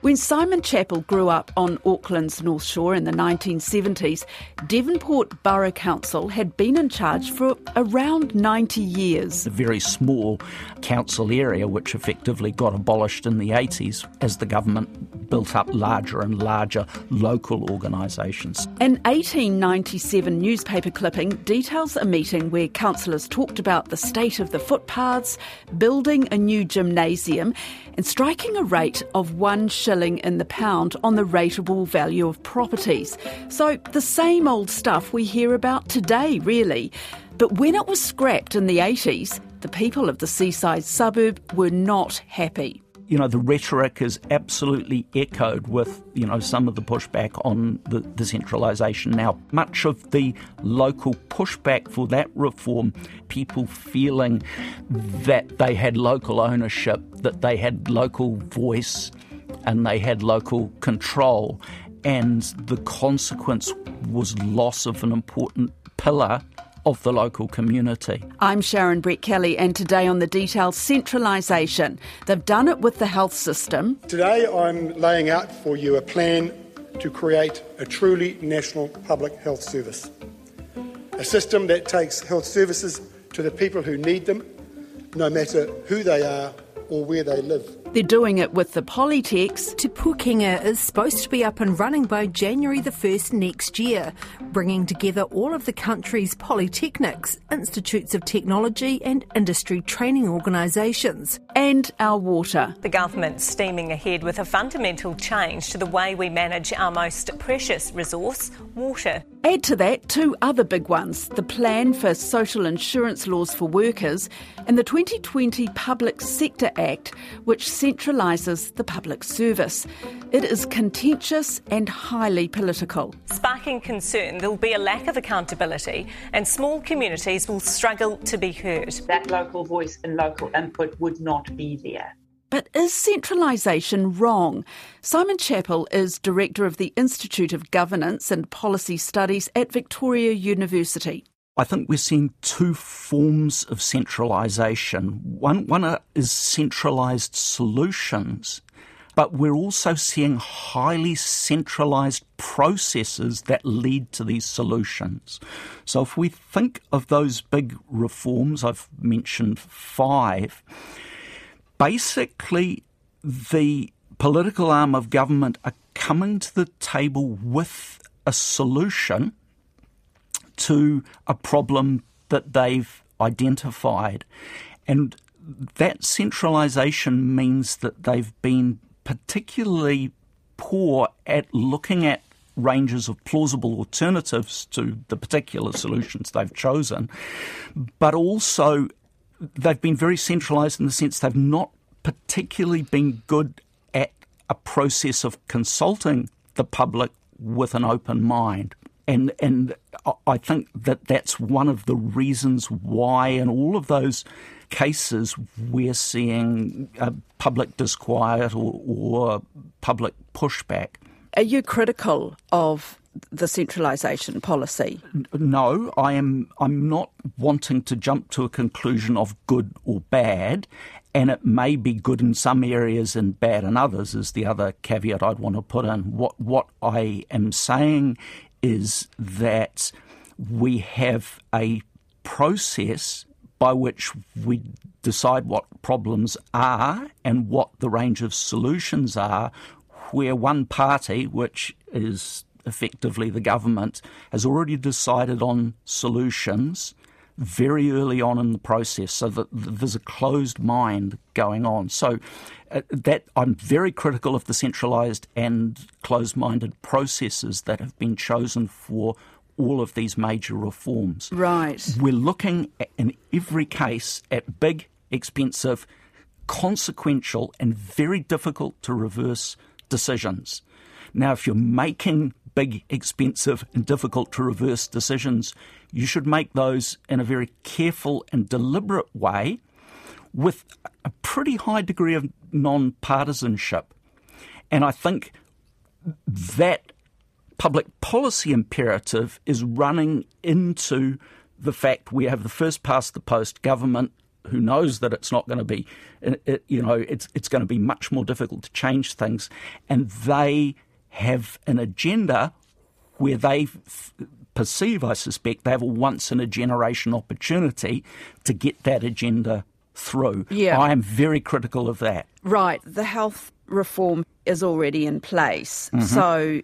When Simon Chapple grew up on Auckland's North Shore in the 1970s, Devonport Borough Council had been in charge for around 90 years. A very small council area which effectively got abolished in the 80s as the government built up larger and larger local organisations. An 1897 newspaper clipping details a meeting where councillors talked about the state of the footpaths, building a new gymnasium, and striking a rate of one shilling in the pound on the rateable value of properties. So the same old stuff we hear about today, really. But when it was scrapped in the 80s, the people of the seaside suburb were not happy you know, the rhetoric is absolutely echoed with, you know, some of the pushback on the, the centralisation. Now, much of the local pushback for that reform, people feeling that they had local ownership, that they had local voice, and they had local control. And the consequence was loss of an important pillar of the local community. I'm Sharon Brettkelly, and today on the detail centralisation. They've done it with the health system. Today I'm laying out for you a plan to create a truly national public health service. A system that takes health services to the people who need them, no matter who they are or where they live. They're doing it with the Polytechs. Te Pukenga is supposed to be up and running by January the 1st next year, bringing together all of the country's polytechnics, institutes of technology and industry training organisations. And our water. The government's steaming ahead with a fundamental change to the way we manage our most precious resource, water. Add to that two other big ones the plan for social insurance laws for workers and the 2020 Public Sector Act, which centralises the public service. It is contentious and highly political. Sparking concern, there will be a lack of accountability and small communities will struggle to be heard. That local voice and local input would not be there. But is centralisation wrong? Simon Chapple is Director of the Institute of Governance and Policy Studies at Victoria University. I think we're seeing two forms of centralisation. One, one is centralised solutions, but we're also seeing highly centralised processes that lead to these solutions. So if we think of those big reforms, I've mentioned five, basically the political arm of government are coming to the table with a solution to a problem that they've identified. And that centralisation means that they've been particularly poor at looking at ranges of plausible alternatives to the particular solutions they've chosen, but also they've been very centralised in the sense they've not particularly been good at a process of consulting the public with an open mind. And, and I think that that's one of the reasons why, in all of those cases, we're seeing uh, public disquiet or, or public pushback. Are you critical of the centralisation policy? No, I am. I'm not wanting to jump to a conclusion of good or bad, and it may be good in some areas and bad in others. Is the other caveat I'd want to put in. What what I am saying is that we have a process by which we decide what problems are and what the range of solutions are, where one party, which is effectively the government, has already decided on solutions very early on in the process so that there's a closed mind going on. So uh, that I'm very critical of the centralized and closed-minded processes that have been chosen for all of these major reforms. Right. We're looking at, in every case at big, expensive, consequential and very difficult to reverse decisions. Now, if you're making big, expensive, and difficult to reverse decisions, you should make those in a very careful and deliberate way with a pretty high degree of non partisanship. And I think that public policy imperative is running into the fact we have the first past the post government who knows that it's not going to be, uh, uh, you know, it's it's going to be much more difficult to change things, and they have an agenda where they f- perceive, I suspect, they have a once in a generation opportunity to get that agenda through. Yeah. I am very critical of that. Right. The health reform is already in place, Mm-hmm. so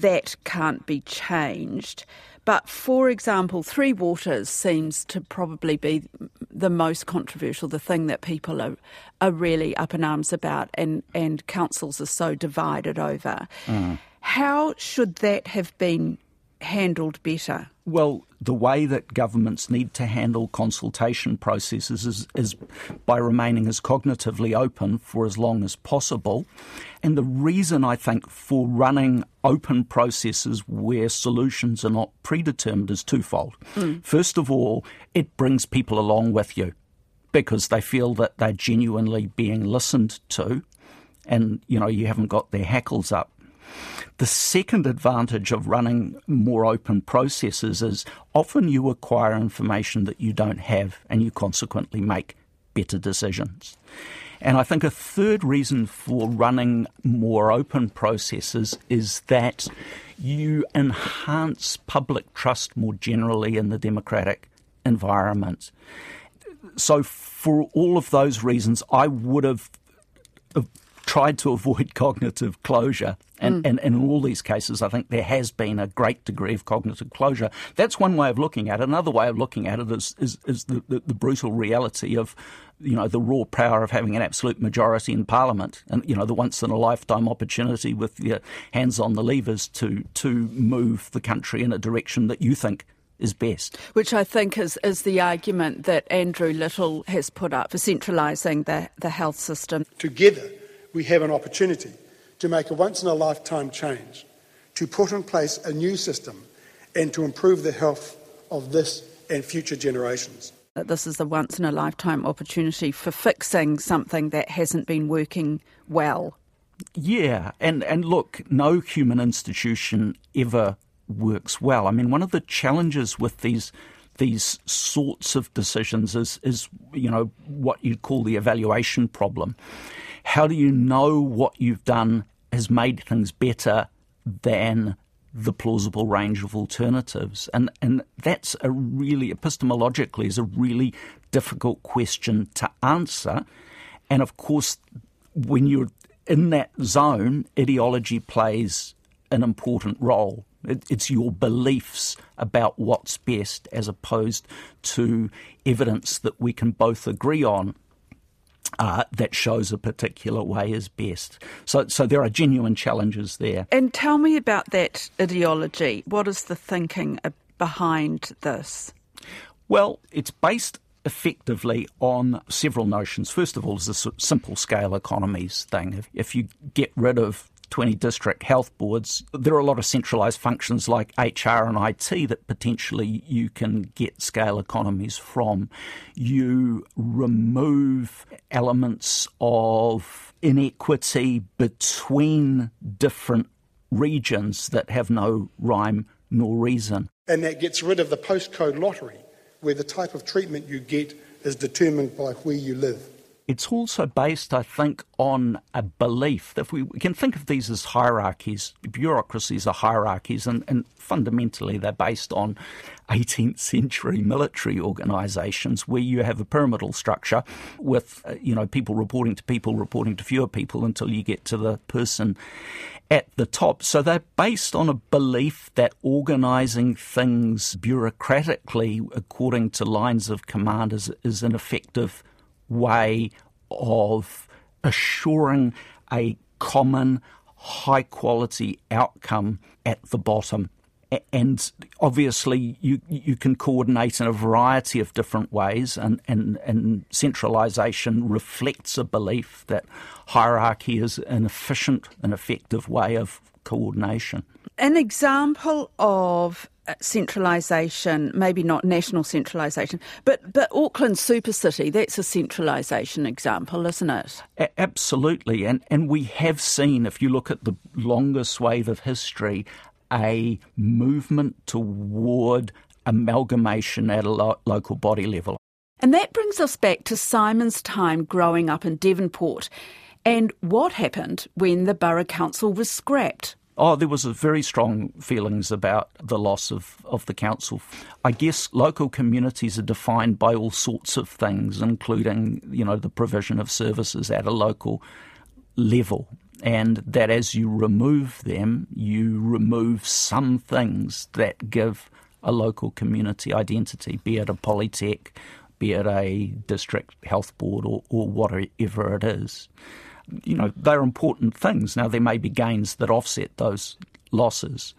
that can't be changed. But for example, Three Waters seems to probably be the most controversial, the thing that people are, are really up in arms about, and, and councils are so divided over. Mm. How should that have been handled better? Well, the way that governments need to handle consultation processes is, is, by remaining as cognitively open for as long as possible. And the reason I think for running open processes where solutions are not predetermined is twofold. Hmm. First of all, it brings people along with you because they feel that they're genuinely being listened to and you know you haven't got their hackles up. The second advantage of running more open processes is often you acquire information that you don't have and you consequently make better decisions. And I think a third reason for running more open processes is that you enhance public trust more generally in the democratic environment. So, for all of those reasons, I would have tried to avoid cognitive closure. And, mm. and, and in all these cases, I think there has been a great degree of cognitive closure. That's one way of looking at it. Another way of looking at it is, is, is the, the, the brutal reality of, you know, the raw power of having an absolute majority in Parliament and, you know, the once in a lifetime opportunity with your hands on the levers to, to move the country in a direction that you think is best. Which I think is, is the argument that Andrew Little has put up for centralising the, the health system. Together, we have an opportunity to make a once in a lifetime change, to put in place a new system, and to improve the health of this and future generations. That this is a once in a lifetime opportunity for fixing something that hasn't been working well. Yeah, and, and look, no human institution ever works well. I mean, one of the challenges with these these sorts of decisions is is you know what you'd call the evaluation problem. How do you know what you've done has made things better than the plausible range of alternatives? And and that's a really epistemologically is a really difficult question to answer. And of course, when you're in that zone, ideology plays an important role. It, it's your beliefs about what's best as opposed to evidence that we can both agree on uh, that shows a particular way is best. So, so there are genuine challenges there. And tell me about that ideology. What is the thinking uh, behind this? Well, it's based effectively on several notions. First of all, is this simple scale economies thing. If, if you get rid of 20 district health boards, there are a lot of centralised functions like HR and IT that potentially you can get scale economies from. You remove elements of inequity between different regions that have no rhyme nor reason. And that gets rid of the postcode lottery, where the type of treatment you get is determined by where you live. It's also based, I think, on a belief that we, we can think of these as hierarchies. Bureaucracies are hierarchies, and, and fundamentally they're based on 18th century military organisations where you have a pyramidal structure with, uh, you know, people reporting to people, reporting to fewer people until you get to the person at the top. So they're based on a belief that organising things bureaucratically according to lines of command is, is an effective way of assuring a common high quality outcome at the bottom. And obviously, you you can coordinate in a variety of different ways, and, and, and centralisation reflects a belief that hierarchy is an efficient and effective way of coordination. An example of Uh, centralisation, maybe not national centralisation, but, but Auckland Super City, that's a centralisation example, isn't it? A- absolutely. And, and we have seen, if you look at the longer swathe of history, a movement toward amalgamation at a lo- local body level. And that brings us back to Simon's time growing up in Devonport and what happened when the Borough Council was scrapped. Oh, there was very strong feelings about the loss of, of the council. I guess local communities are defined by all sorts of things, including, you know, the provision of services at a local level. And that as you remove them, you remove some things that give a local community identity, be it a polytech, be it a district health board or, or whatever it is you know, they're important things. Now, there may be gains that offset those losses,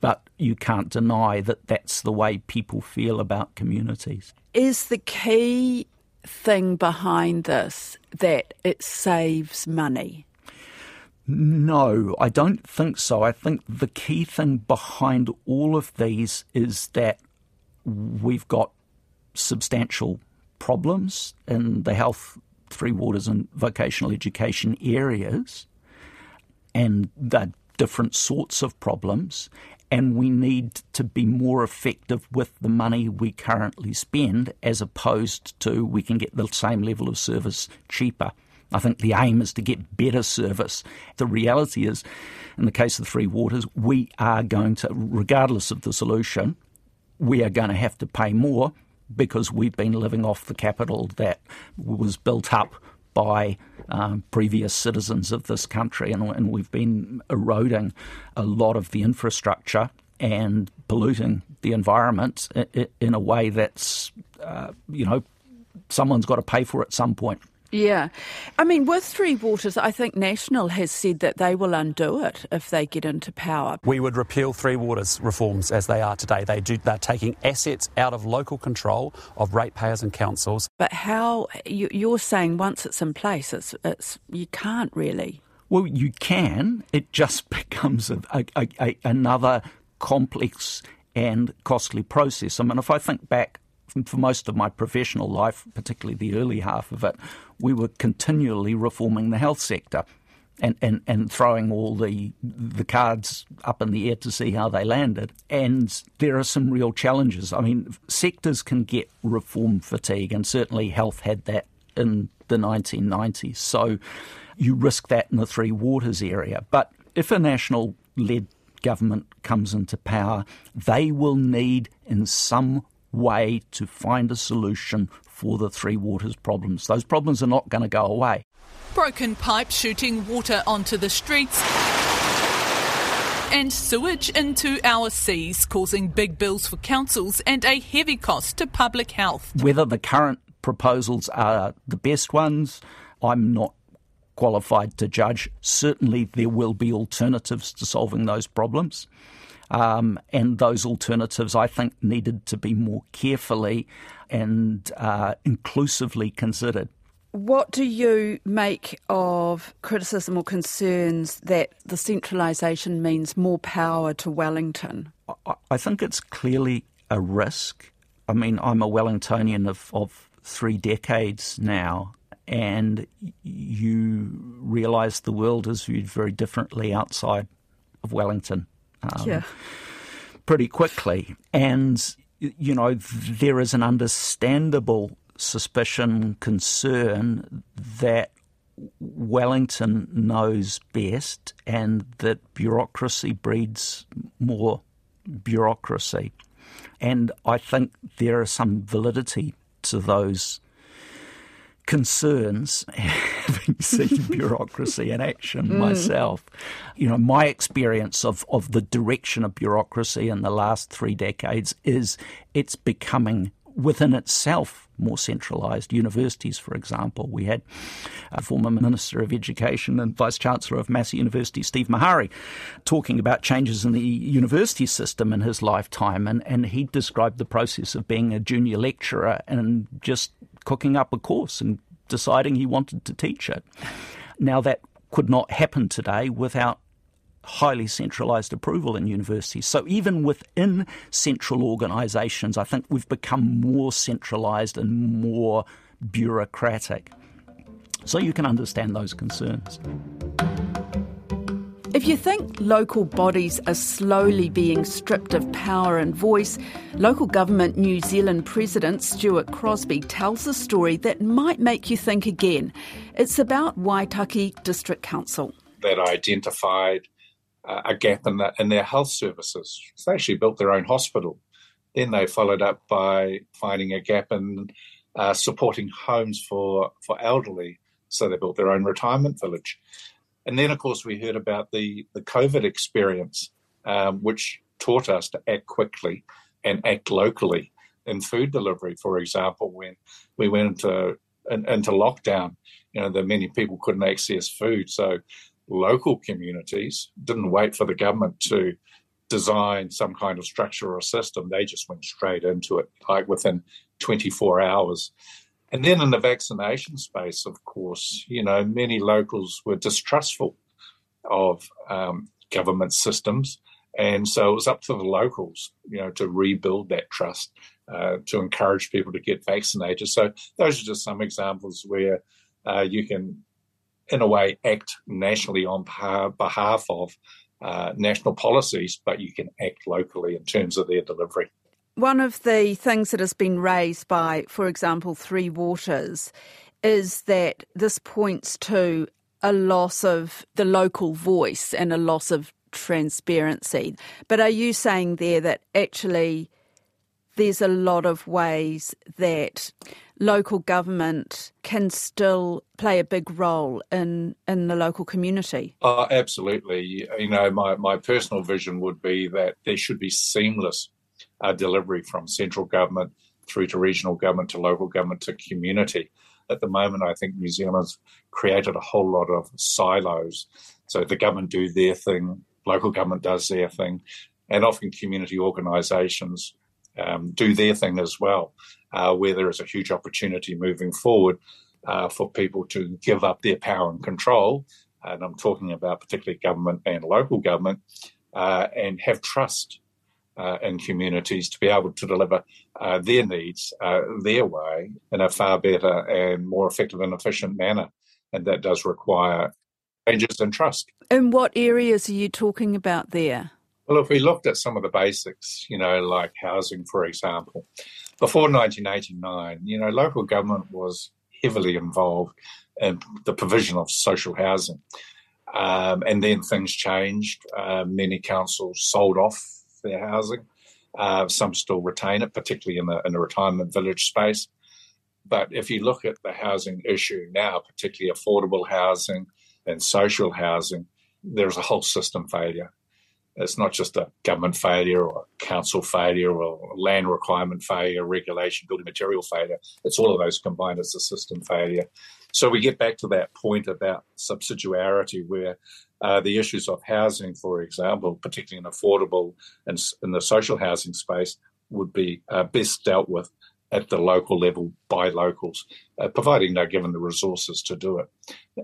but you can't deny that that's the way people feel about communities. Is the key thing behind this that it saves money? No, I don't think so. I think the key thing behind all of these is that we've got substantial problems in the health Three Waters and vocational education areas, and the different sorts of problems. And we need to be more effective with the money we currently spend as opposed to we can get the same level of service cheaper. I think the aim is to get better service. The reality is, in the case of the Three Waters, we are going to, regardless of the solution, we are going to have to pay more because we've been living off the capital that was built up by um, previous citizens of this country, and, and, we've been eroding a lot of the infrastructure and polluting the environment in, a way that's, uh, you know, someone's got to pay for at some point. Yeah. I mean, with Three Waters, I think National has said that they will undo it if they get into power. We would repeal Three Waters reforms as they are today. They do, they're taking assets out of local control of ratepayers and councils. But how, you're saying once it's in place, it's, it's you can't really. Well, you can. It just becomes a, a, a, another complex and costly process. I mean, if I think back for most of my professional life, particularly the early half of it, we were continually reforming the health sector. And, and, and throwing all the the cards up in the air to see how they landed. And there are some real challenges. I mean, sectors can get reform fatigue, and certainly health had that in the 1990s. So you risk that in the Three Waters area. But if a national led government comes into power, they will need in some way to find a solution for the Three Waters problems. Those problems are not going to go away. Broken pipes shooting water onto the streets and sewage into our seas, causing big bills for councils and a heavy cost to public health. Whether the current proposals are the best ones, I'm not qualified to judge. Certainly, there will be alternatives to solving those problems. Um, and those alternatives, I think, needed to be more carefully and uh, inclusively considered. What do you make of criticism or concerns that the centralisation means more power to Wellington? I, think it's clearly a risk. I mean, I'm a Wellingtonian of, of three decades now, and you realise the world is viewed very differently outside of Wellington um, yeah. pretty quickly. And, you know, there is an understandable suspicion, concern that Wellington knows best and that bureaucracy breeds more bureaucracy. And I think there is some validity to those concerns having seen bureaucracy in action mm. myself. You know, my experience of, of the direction of bureaucracy in the last three decades is it's becoming within itself more centralised. Universities, for example, we had a former Minister of Education and Vice Chancellor of Massey University, Steve Maharey, talking about changes in the university system in his lifetime, and, and he described the process of being a junior lecturer and just cooking up a course and deciding he wanted to teach it. Now, that could not happen today without highly centralised approval in universities. So even within central organisations, I think we've become more centralised and more bureaucratic. So you can understand those concerns. If you think local bodies are slowly being stripped of power and voice, Local Government New Zealand President Stuart Crosby tells a story that might make you think again. It's about Waitaki District Council. That identified uh, a gap in, the, in their health services. They actually built their own hospital. Then they followed up by finding a gap in uh, supporting homes for, for elderly. So they built their own retirement village. And then, of course, we heard about the, the COVID experience, um, which taught us to act quickly and act locally. In food delivery, for example, when we went into in, into lockdown, you know, that many people couldn't access food. So local communities didn't wait for the government to design some kind of structure or system. They just went straight into it, like within 24 hours. And then in the vaccination space, of course, you know, many locals were distrustful of um, government systems. And so it was up to the locals, you know, to rebuild that trust, uh, to encourage people to get vaccinated. So those are just some examples where uh, you can, in a way, act nationally on behalf of uh, national policies, but you can act locally in terms of their delivery. One of the things that has been raised by, for example, Three Waters is that this points to a loss of the local voice and a loss of transparency. But are you saying there that actually there's a lot of ways that local government can still play a big role in, in the local community? Oh, absolutely. You know, my, my personal vision would be that there should be seamless uh, delivery from central government through to regional government to local government to community. At the moment, I think New Zealand's created a whole lot of silos. So the government do their thing, local government does their thing, and often community organisations um, do their thing as well, uh, where there is a huge opportunity moving forward uh, for people to give up their power and control. And I'm talking about particularly government and local government, uh, and have trust uh, in communities to be able to deliver uh, their needs uh, their way in a far better and more effective and efficient manner. And that does require changes in trust. In what areas are you talking about there? Well, if we looked at some of the basics, you know, like housing, for example, before 1989, you know, local government was heavily involved in the provision of social housing. Um, and then things changed. Uh, many councils sold off their housing. Uh, some still retain it, particularly in the in the retirement village space. But if you look at the housing issue now, particularly affordable housing and social housing, there's a whole system failure. It's not just a government failure or council failure or land requirement failure, regulation, building material failure. It's all of those combined as a system failure. So we get back to that point about subsidiarity where uh, the issues of housing, for example, particularly in affordable and in the social housing space, would be uh, best dealt with at the local level by locals, uh, providing they're given the resources to do it.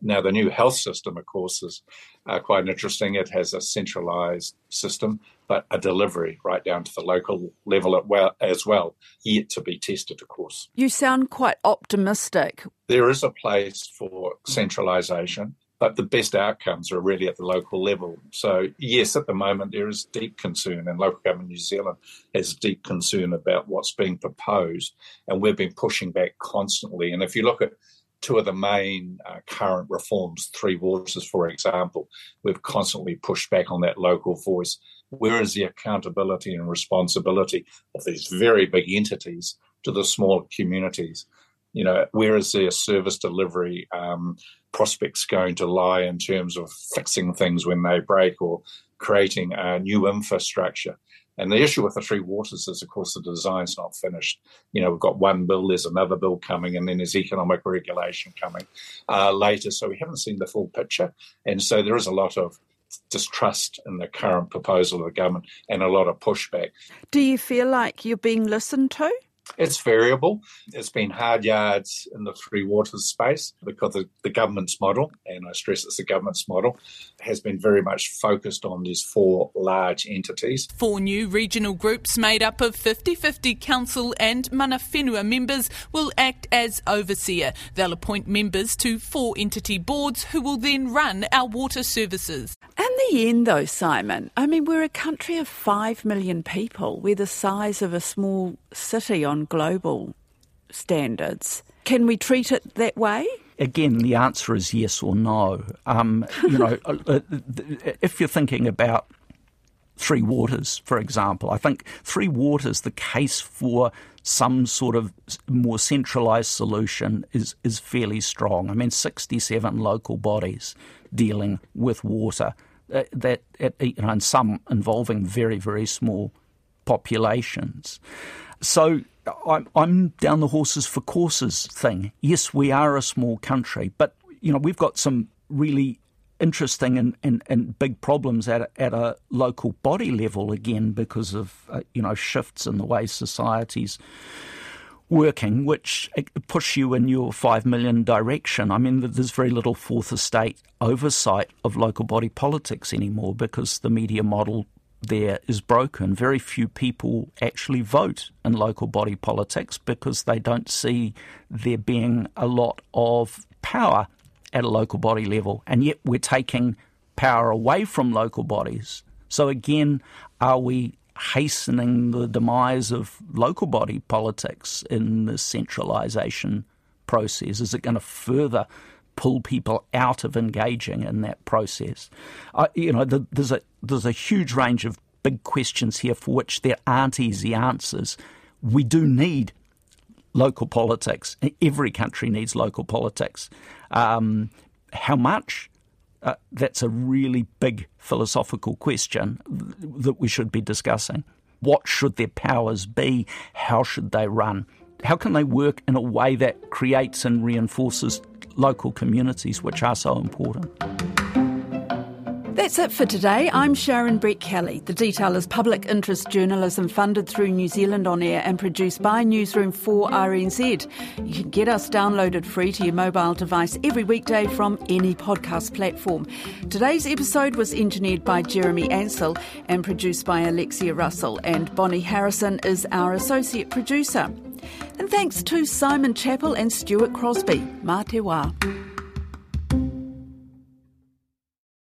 Now, the new health system, of course, is uh, quite interesting. It has a centralised system, but a delivery right down to the local level as well, yet to be tested, of course. You sound quite optimistic. There is a place for centralisation but the best outcomes are really at the local level. So, yes, at the moment there is deep concern, and local government New Zealand has deep concern about what's being proposed, and we've been pushing back constantly. And if you look at two of the main uh, current reforms, Three Waters, for example, we've constantly pushed back on that local voice. Where is the accountability and responsibility of these very big entities to the small communities? You know, where is their service delivery? Um, prospects going to lie in terms of fixing things when they break or creating a new infrastructure. And the issue with the Three Waters is, of course, the design's not finished. You know, we've got one bill, there's another bill coming, and then there's economic regulation coming uh, later. So we haven't seen the full picture. And so there is a lot of distrust in the current proposal of the government and a lot of pushback. Do you feel like you're being listened to? It's variable. It's been hard yards in the Three Waters space because the, the, government's model, and I stress it's the government's model, has been very much focused on these four large entities. Four new regional groups made up of 50 50 council and mana whenua members will act as overseer. They'll appoint members to four entity boards who will then run our water services. And the end, though, Simon, I mean, we're a country of five million people. We're the size of a small city on global standards. Can we treat it that way? Again, the answer is yes or no. Um, you know, uh, uh, if you're thinking about Three Waters, for example, I think Three Waters, the case for some sort of more centralised solution is is fairly strong. I mean, 67 local bodies dealing with water uh, that, you know, and some involving very very small populations. So I'm, I'm down the horses for courses thing. Yes, we are a small country, but you know we've got some really interesting and, and, and big problems at a, at a local body level again because of uh, you know shifts in the way societies working, which push you in your five million direction. I mean, there's very little fourth estate oversight of local body politics anymore because the media model there is broken. Very few people actually vote in local body politics because they don't see there being a lot of power at a local body level. And yet we're taking power away from local bodies. So again, are we hastening the demise of local body politics in the centralisation process? Is it going to further pull people out of engaging in that process? Uh, you know, the, there's a there's a huge range of big questions here for which there aren't easy answers. We do need local politics. Every country needs local politics. Um, how much? Uh, that's a really big philosophical question that we should be discussing. What should their powers be? How should they run? How can they work in a way that creates and reinforces local communities, which are so important? That's it for today. I'm Sharon Brettkelly. The Detail is public interest journalism funded through New Zealand On Air and produced by Newsroom for RNZ. You can get us downloaded free to your mobile device every weekday from any podcast platform. Today's episode was engineered by Jeremy Ansell and produced by Alexia Russell, and Bonnie Harrison is our associate producer. And thanks to Simon Chapple and Stuart Crosby. Mā te wā.